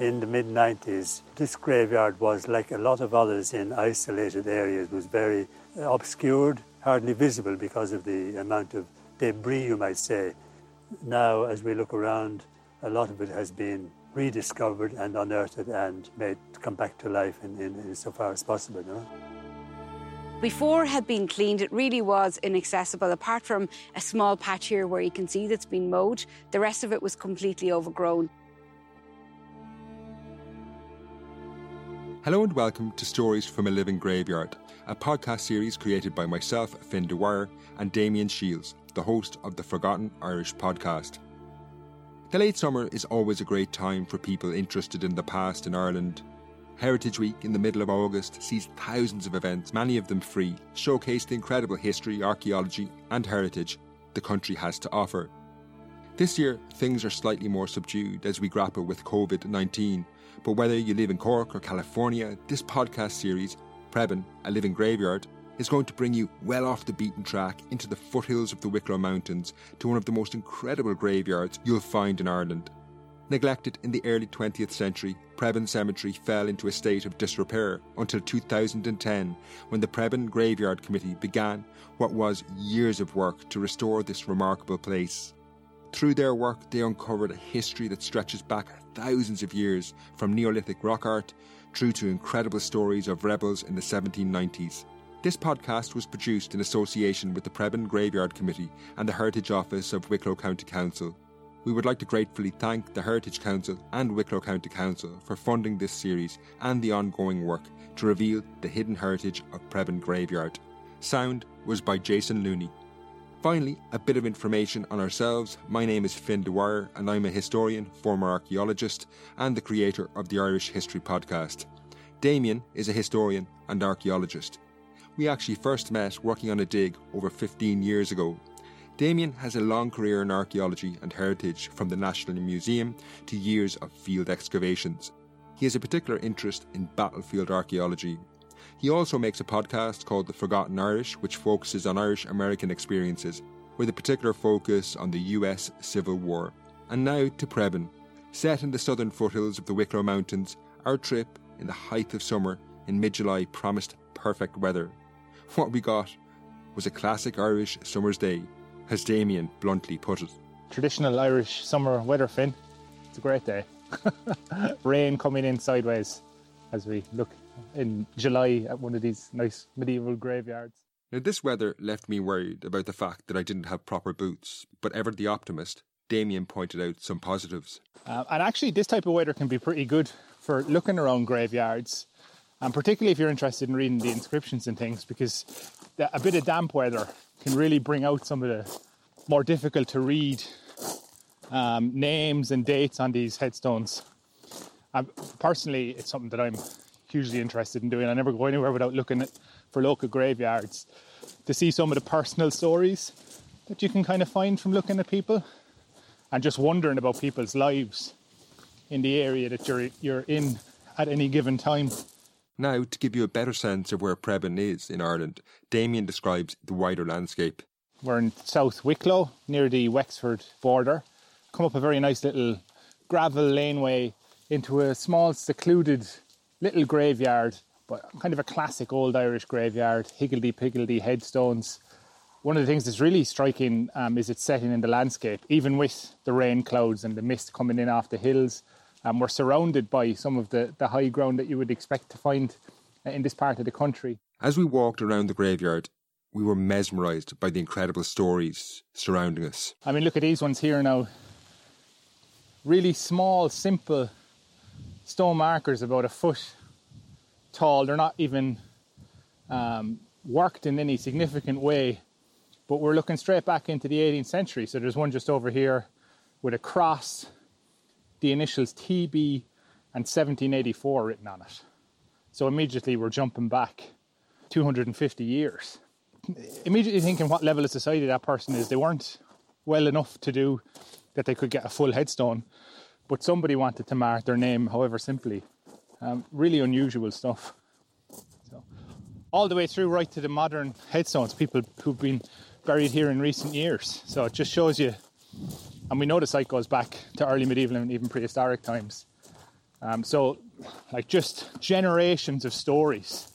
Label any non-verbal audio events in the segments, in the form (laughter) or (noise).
in the mid 90s, this graveyard was like a lot of others in isolated areas, was very uh, obscured, hardly visible because of the amount of debris, you might say. Now, as we look around, a lot of it has been rediscovered and unearthed and made come back to life in, in, in so far as possible. You know? Before had been cleaned, it really was inaccessible. Apart from a small patch here where you can see that's been mowed, the rest of it was completely overgrown. Hello and welcome to Stories from a Living Graveyard, a podcast series created by myself, Fin Dwyer, and Damian Shiels, the host of the Forgotten Irish podcast. The late summer is always a great time for people interested in the past in Ireland. Heritage Week in the middle of August sees thousands of events, many of them free, showcase the incredible history, archaeology, and heritage the country has to offer. This year, things are slightly more subdued as we grapple with COVID 19, but whether you live in Cork or California, this podcast series, Preban, a living graveyard, is going to bring you well off the beaten track into the foothills of the Wicklow Mountains to one of the most incredible graveyards you'll find in Ireland. Neglected in the early 20th century, Preban Cemetery fell into a state of disrepair until 2010 when the Preban Graveyard Committee began what was years of work to restore this remarkable place. Through their work, they uncovered a history that stretches back thousands of years from Neolithic rock art through to incredible stories of rebels in the 1790s. This podcast was produced in association with the Preban Graveyard Committee and the Heritage Office of Wicklow County Council. We would like to gratefully thank the Heritage Council and Wicklow County Council for funding this series and the ongoing work to reveal the hidden heritage of Preban Graveyard. Sound was by Jason Looney. Finally, a bit of information on ourselves. My name is Fin Dwyer, and I'm a historian, former archaeologist, and the creator of the Irish History Podcast. Damian is a historian and archaeologist. We actually first met working on a dig over 15 years ago. Damian has a long career in archaeology and heritage from the National Museum to years of field excavations. He has a particular interest in battlefield archaeology. He also makes a podcast called The Forgotten Irish, which focuses on Irish American experiences, with a particular focus on the US Civil War. And now to Preban. Set in the southern foothills of the Wicklow Mountains, our trip in the height of summer in mid July promised perfect weather. What we got was a classic Irish summer's day, as Damian bluntly put it. Traditional Irish summer weather, Fin. It's a great day. (laughs) Rain coming in sideways as we look in July at one of these nice medieval graveyards. Now, this weather left me worried about the fact that I didn't have proper boots, but ever the optimist, Damian pointed out some positives. Uh, and actually, this type of weather can be pretty good for looking around graveyards and particularly if you're interested in reading the inscriptions and things, because a bit of damp weather can really bring out some of the more difficult to read um, names and dates on these headstones. Um, personally, it's something that I'm hugely interested in doing. I never go anywhere without looking at, for local graveyards to see some of the personal stories that you can kind of find from looking at people and just wondering about people's lives in the area that you're you're in at any given time. Now, to give you a better sense of where Preban is in Ireland, Damian describes the wider landscape. We're in South Wicklow, near the Wexford border. Come up a very nice little gravel laneway into a small, secluded little graveyard, but kind of a classic old Irish graveyard, higgledy piggledy headstones. One of the things that's really striking um, is its setting in the landscape, even with the rain clouds and the mist coming in off the hills and we're surrounded by some of the, the high ground that you would expect to find in this part of the country. As we walked around the graveyard, we were mesmerised by the incredible stories surrounding us. I mean, look at these ones here now. Really small, simple stone markers about a foot tall. They're not even um, worked in any significant way, but we're looking straight back into the 18th century. So there's one just over here with a cross the initials TB and 1784 written on it. So immediately we're jumping back 250 years. Immediately thinking what level of society that person is. They weren't well enough to do that they could get a full headstone, but somebody wanted to mark their name, however simply. Um, really unusual stuff. So, all the way through, right to the modern headstones, people who've been buried here in recent years. So it just shows you and we know the site goes back to early medieval and even prehistoric times. Um, so, like, just generations of stories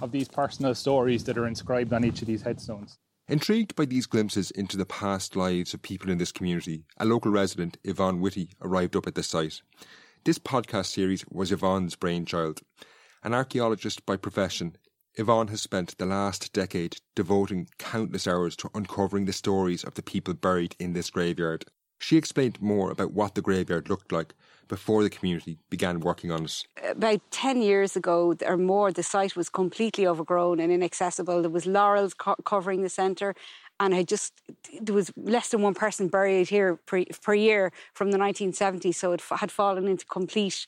of these personal stories that are inscribed on each of these headstones. Intrigued by these glimpses into the past lives of people in this community, a local resident, Yvonne Whitty, arrived up at the site. This podcast series was Yvonne's brainchild. An archaeologist by profession, Yvonne has spent the last decade devoting countless hours to uncovering the stories of the people buried in this graveyard. She explained more about what the graveyard looked like before the community began working on it. About 10 years ago or more, the site was completely overgrown and inaccessible. There was laurels co- covering the centre. And I just, there was less than one person buried here per, per year from the 1970s. So it had fallen into complete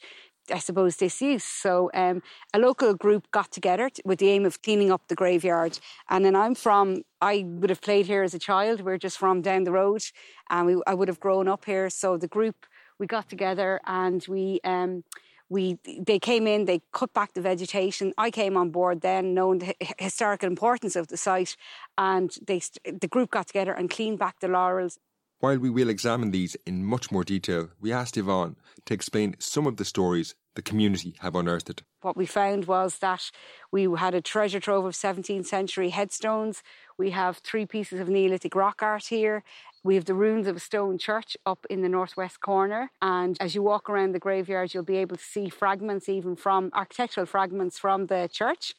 I suppose, disuse. So um, a local group got together with the aim of cleaning up the graveyard. And then I'm from, I would have played here as a child. We're just from down the road, and we, I would have grown up here. So the group we got together and we. Um, we they came in, they cut back the vegetation. I came on board then, knowing the historical importance of the site, and they the group got together and cleaned back the laurels. While we will examine these in much more detail, we asked Yvonne to explain some of the stories the community have unearthed. What we found was that we had a treasure trove of 17th century headstones. We have three pieces of Neolithic rock art here. We have the ruins of a stone church up in the northwest corner. And as you walk around the graveyard, you'll be able to see fragments, even from architectural fragments from the church.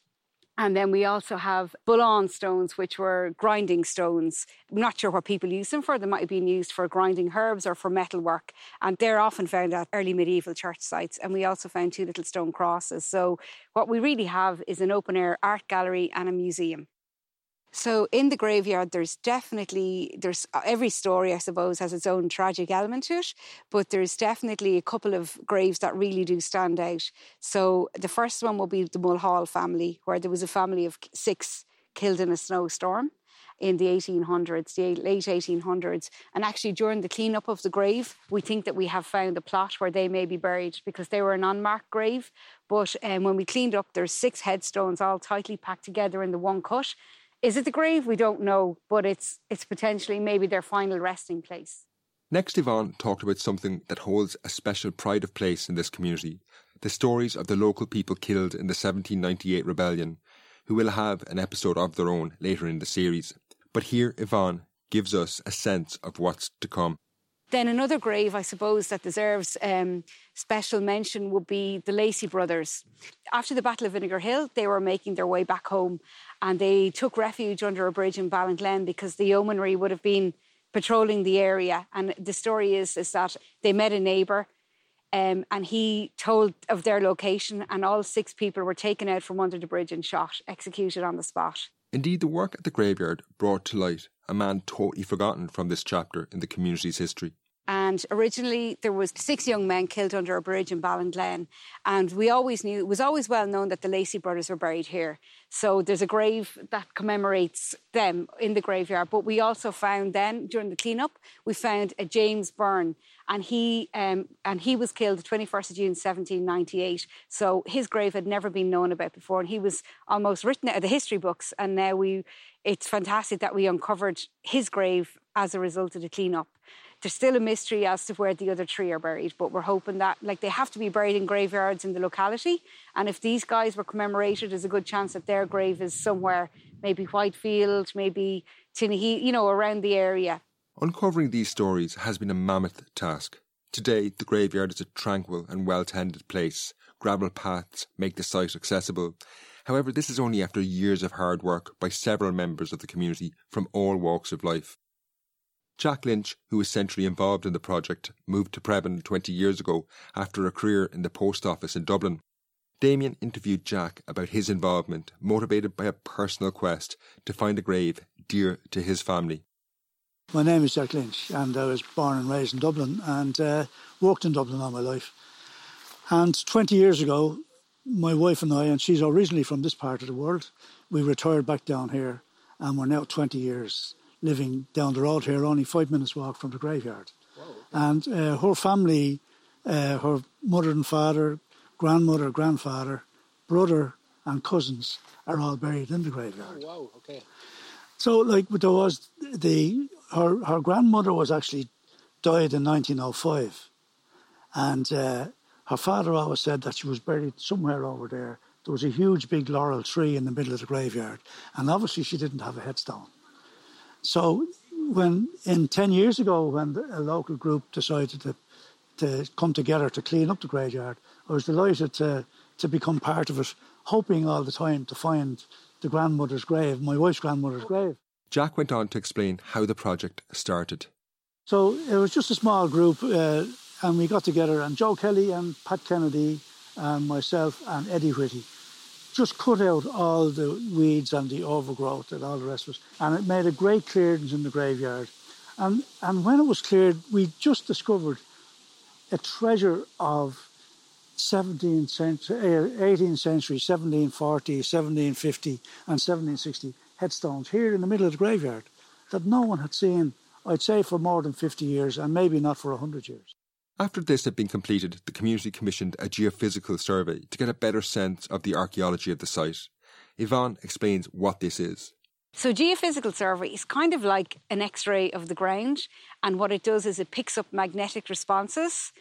And then we also have bullon stones, which were grinding stones. I'm not sure what people use them for. They might have been used for grinding herbs or for metalwork. And they're often found at early medieval church sites. And we also found two little stone crosses. So what we really have is an open air art gallery and a museum. So in the graveyard, there's definitely there's uh, every story I suppose has its own tragic element to it, but there's definitely a couple of graves that really do stand out. So the first one will be the Mulhall family, where there was a family of six killed in a snowstorm in the 1800s, the late 1800s. And actually, during the cleanup of the grave, we think that we have found a plot where they may be buried because they were an unmarked grave. But um, when we cleaned up, there's six headstones all tightly packed together in the one cut. Is it the grave? We don't know, but it's it's potentially maybe their final resting place. Next, Yvonne talked about something that holds a special pride of place in this community the stories of the local people killed in the 1798 rebellion, who will have an episode of their own later in the series. But here, Yvonne gives us a sense of what's to come. Then another grave, I suppose, that deserves um, special mention would be the Lacey brothers. After the Battle of Vinegar Hill, they were making their way back home and they took refuge under a bridge in Ballinglen because the yeomanry would have been patrolling the area. And the story is, is that they met a neighbour um, and he told of their location, and all six people were taken out from under the bridge and shot, executed on the spot. Indeed, the work at the graveyard brought to light a man totally forgotten from this chapter in the community's history. And originally there was six young men killed under a bridge in Ballinglen. And we always knew, it was always well known that the Lacey brothers were buried here. So there's a grave that commemorates them in the graveyard. But we also found then, during the cleanup, we found a James Byrne. And he, um, and he was killed the 21st of June 1798. So his grave had never been known about before. And he was almost written out of the history books. And now we, it's fantastic that we uncovered his grave as a result of the cleanup there's still a mystery as to where the other three are buried, but we're hoping that like they have to be buried in graveyards in the locality. And if these guys were commemorated, there's a good chance that their grave is somewhere, maybe Whitefield, maybe Tinahee, you know, around the area. Uncovering these stories has been a mammoth task. Today, the graveyard is a tranquil and well tended place. Gravel paths make the site accessible. However, this is only after years of hard work by several members of the community from all walks of life. Jack Lynch, who was centrally involved in the project, moved to Preban 20 years ago after a career in the post office in Dublin. Damian interviewed Jack about his involvement, motivated by a personal quest to find a grave dear to his family. My name is Jack Lynch, and I was born and raised in Dublin and uh, worked in Dublin all my life. And 20 years ago, my wife and I, and she's originally from this part of the world, we retired back down here, and we're now 20 years living down the road here, only five minutes walk from the graveyard. And uh, her family, uh, her mother and father, grandmother, grandfather, brother, and cousins are all buried in the graveyard. Oh, wow, okay. So, like, there was the her her grandmother was actually died in 1905, and uh, Her father always said that she was buried somewhere over there. There was a huge big laurel tree in the middle of the graveyard, and obviously she didn't have a headstone. So when in 10 years ago when a local group decided to, to come together to clean up the graveyard i was delighted to, to become part of it hoping all the time to find the grandmother's grave my wife's grandmother's grave. Jack went on to explain how the project started. So it was just a small group uh, and we got together and joe kelly and pat kennedy and myself and eddie whitty just cut out all the weeds and the overgrowth and all the rest of it. And it made a great clearance in the graveyard. And, and when it was cleared, we just discovered a treasure of 17th century, uh, 18th century, 1740, 1750, and 1760 headstones here in the middle of the graveyard that no one had seen, I'd say, for more than 50 years, and maybe not for 100 years. After this had been completed, the community commissioned a geophysical survey to get a better sense of the archaeology of the site. Yvonne explains what this is. So, geophysical survey is kind of like an x ray of the ground, and what it does is it picks up magnetic responses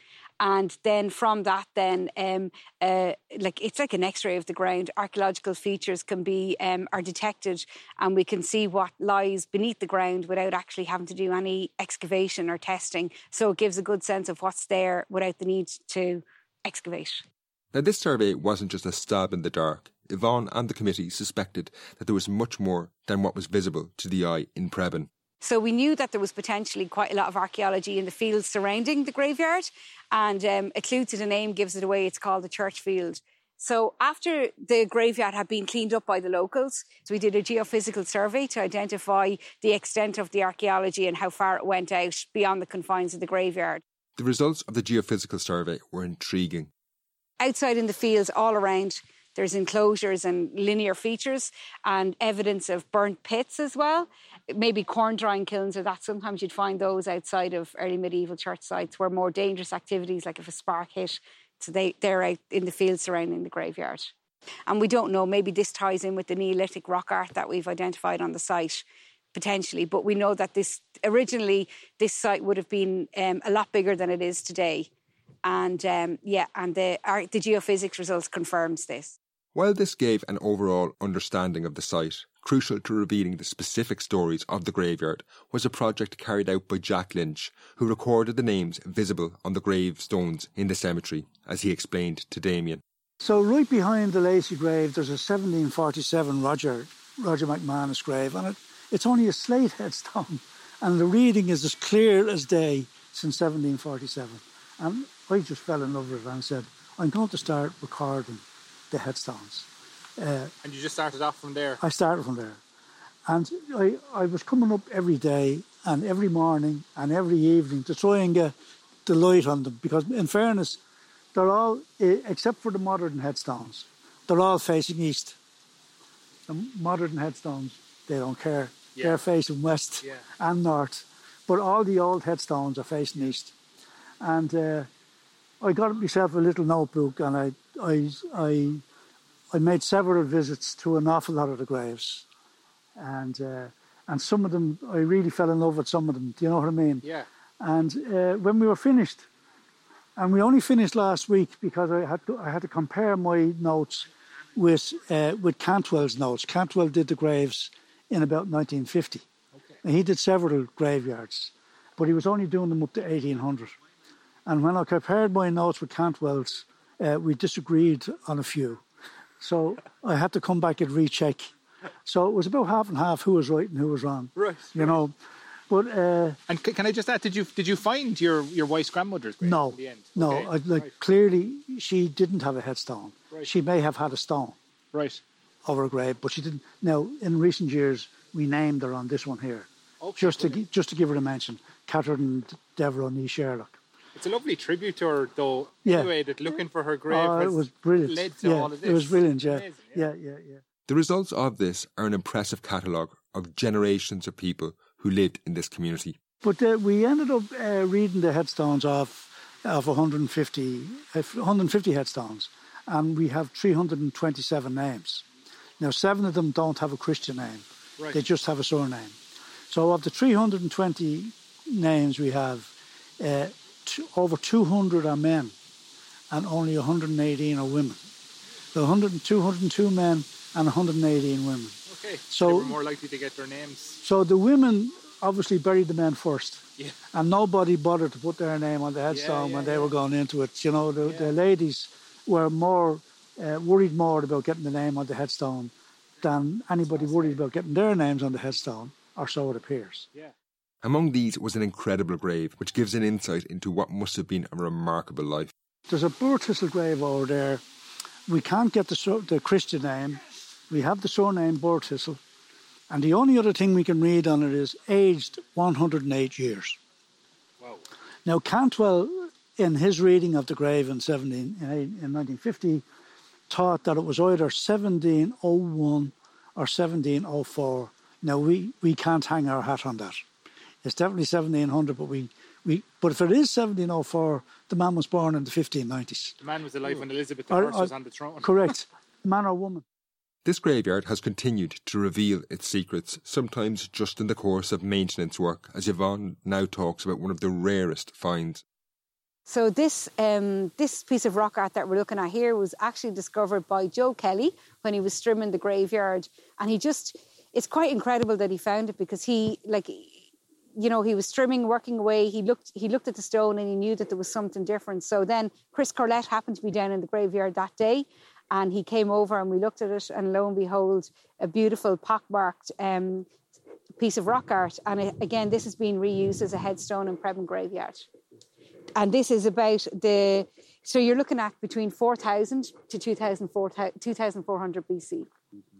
and then from that then um, uh, like it's like an x-ray of the ground. Archaeological features can be um, are detected and we can see what lies beneath the ground without actually having to do any excavation or testing. So it gives a good sense of what's there without the need to excavate. Now this survey wasn't just a stab in the dark. Yvonne and the committee suspected that there was much more than what was visible to the eye in Preban. So we knew that there was potentially quite a lot of archaeology in the fields surrounding the graveyard, and um, a clue to the name gives it away. It's called the church field. So after the graveyard had been cleaned up by the locals, so we did a geophysical survey to identify the extent of the archaeology and how far it went out beyond the confines of the graveyard. The results of the geophysical survey were intriguing. Outside in the fields all around, there's enclosures and linear features and evidence of burnt pits as well. Maybe corn drying kilns or that. Sometimes you'd find those outside of early medieval church sites where more dangerous activities, like if a spark hit, so they, they're out in the fields surrounding the graveyard. And we don't know, maybe this ties in with the Neolithic rock art that we've identified on the site potentially, but we know that this originally this site would have been um, a lot bigger than it is today. And um, yeah, and the, our, the geophysics results confirms this. While this gave an overall understanding of the site, crucial to revealing the specific stories of the graveyard was a project carried out by Jack Lynch, who recorded the names visible on the gravestones in the cemetery, as he explained to Damian. So, right behind the Lacey grave, there's a 1747 Roger Roger McManus grave, and it, it's only a slate headstone, (laughs) and the reading is as clear as day since 1747. And I just fell in love with it and said, I'm going to start recording the headstones. Uh, and you just started off from there? I started from there. And I, I was coming up every day and every morning and every evening to try and get the light on them because, in fairness, they're all, except for the modern headstones, they're all facing east. The modern headstones, they don't care. Yeah. They're facing west yeah. and north. But all the old headstones are facing east. And uh, I got myself a little notebook and I I, I, I made several visits to an awful lot of the graves, and uh, and some of them I really fell in love with some of them. Do you know what I mean? Yeah. And uh, when we were finished, and we only finished last week because I had to I had to compare my notes with uh, with Cantwell's notes. Cantwell did the graves in about 1950. Okay. And he did several graveyards, but he was only doing them up to 1800. And when I compared my notes with Cantwell's, uh, we disagreed on a few. So I had to come back and recheck. So it was about half and half who was right and who was wrong. Right. You know. But uh, and can I just add? Did you did you find your your wife's grandmother's grave no, No, okay. I, like right. clearly she didn't have a headstone. Right. She may have had a stone. Right. Over her grave, but she didn't. Now, in recent years, we named her on this one here, okay, just brilliant. to just to give her a mention, Catherine Devereux Nee Sherlock. It's a lovely tribute to her, though. Yeah. Anyway, that looking for her grave oh, it was brilliant. led to yeah, all of this. It was brilliant, yeah. Amazing, yeah. yeah, yeah, yeah. The results of this are an impressive catalogue of generations of people who lived in this community. But uh, we ended up uh, reading the headstones of of 150, uh, 150 headstones, and we have 327 names. Now, seven of them don't have a Christian name; right. they just have a surname. So, of the 320 names we have, over 200 are men and only 118 are women. The 100, 202 men and 118 women. Okay. So- they were more likely to get their names. So the women obviously buried the men first. Yeah. And nobody bothered to put their name on the headstone yeah, when they yeah. were going into it. You know, the, Yeah. the ladies were more uh, worried more about getting the name on the headstone than anybody worried about getting their names on the headstone, or so it appears. Yeah. Among these was an incredible grave, which gives an insight into what must have been a remarkable life. There's a Burthistle grave over there. We can't get the, sur- the Christian name. We have the surname Burthistle. And the only other thing we can read on it is aged 108 years. Wow. Now, Cantwell, in his reading of the grave in, 17, in 1950, thought that it was either 1701 or 1704. Now, we, we can't hang our hat on that. It's definitely 1700, but we, we but if it is 1704, the man was born in the 1590s. The man was alive when Elizabeth I Or- was on the throne. Correct. (laughs) Man or woman. This graveyard has continued to reveal its secrets, sometimes just in the course of maintenance work, as Yvonne now talks about one of the rarest finds. So this um, this piece of rock art that we're looking at here was actually discovered by Joe Kelly when he was strimming the graveyard, and he just it's quite incredible that he found it because he like you know he was strimming, working away. He looked he looked at the stone and he knew that there was something different. So then Chris Corlett happened to be down in the graveyard that day, and he came over and we looked at it, and lo and behold, a beautiful pockmarked. Um, piece of rock art and it, again this has been reused as a headstone in Preban graveyard and this is about the so you're looking at between 4000 to 2004 2400 bc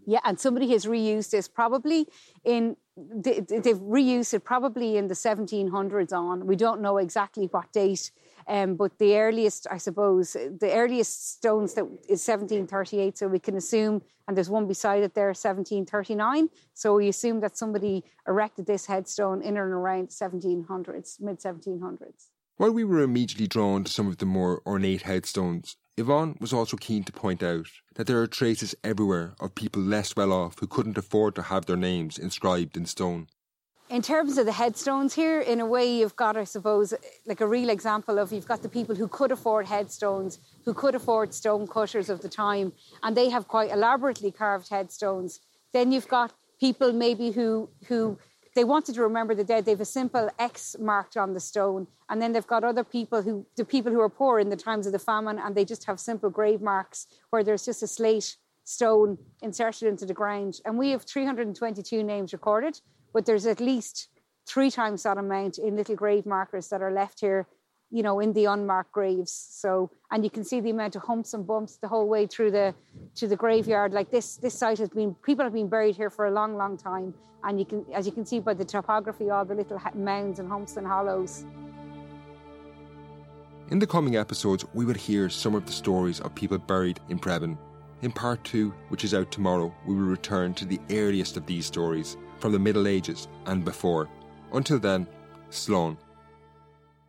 yeah and somebody has reused this probably in they, they've reused it probably in the 1700s on. We don't know exactly what date um, but the earliest i suppose the earliest stones that is 1738 so we can assume and there's one beside it there 1739 so we assume that somebody erected this headstone in and around 1700s mid 1700s While we were immediately drawn to some of the more ornate headstones, Yvonne was also keen to point out that there are traces everywhere of people less well off who couldn't afford to have their names inscribed in stone. in terms of the headstones here, in a way, you've got, I suppose, like a real example of you've got the people who could afford headstones, who could afford stone cutters of the time, and they have quite elaborately carved headstones. Then you've got people maybe who who they wanted to remember the dead. They've a simple X marked on the stone, and then they've got other people who the people who are poor in the times of the famine, and they just have simple grave marks where there's just a slate stone inserted into the ground. And we have 322 names recorded, but there's at least three times that amount in little grave markers that are left here, you know, in the unmarked graves. So, and you can see the amount of humps and bumps the whole way through the to the graveyard. Like this, this site has been people have been buried here for a long, long time, and you can, as you can see by the topography, all the little mounds and humps and hollows. In the coming episodes, we will hear some of the stories of people buried in Preban. In part two, which is out tomorrow, we will return to the earliest of these stories, from the Middle Ages and before. Until then, Slán.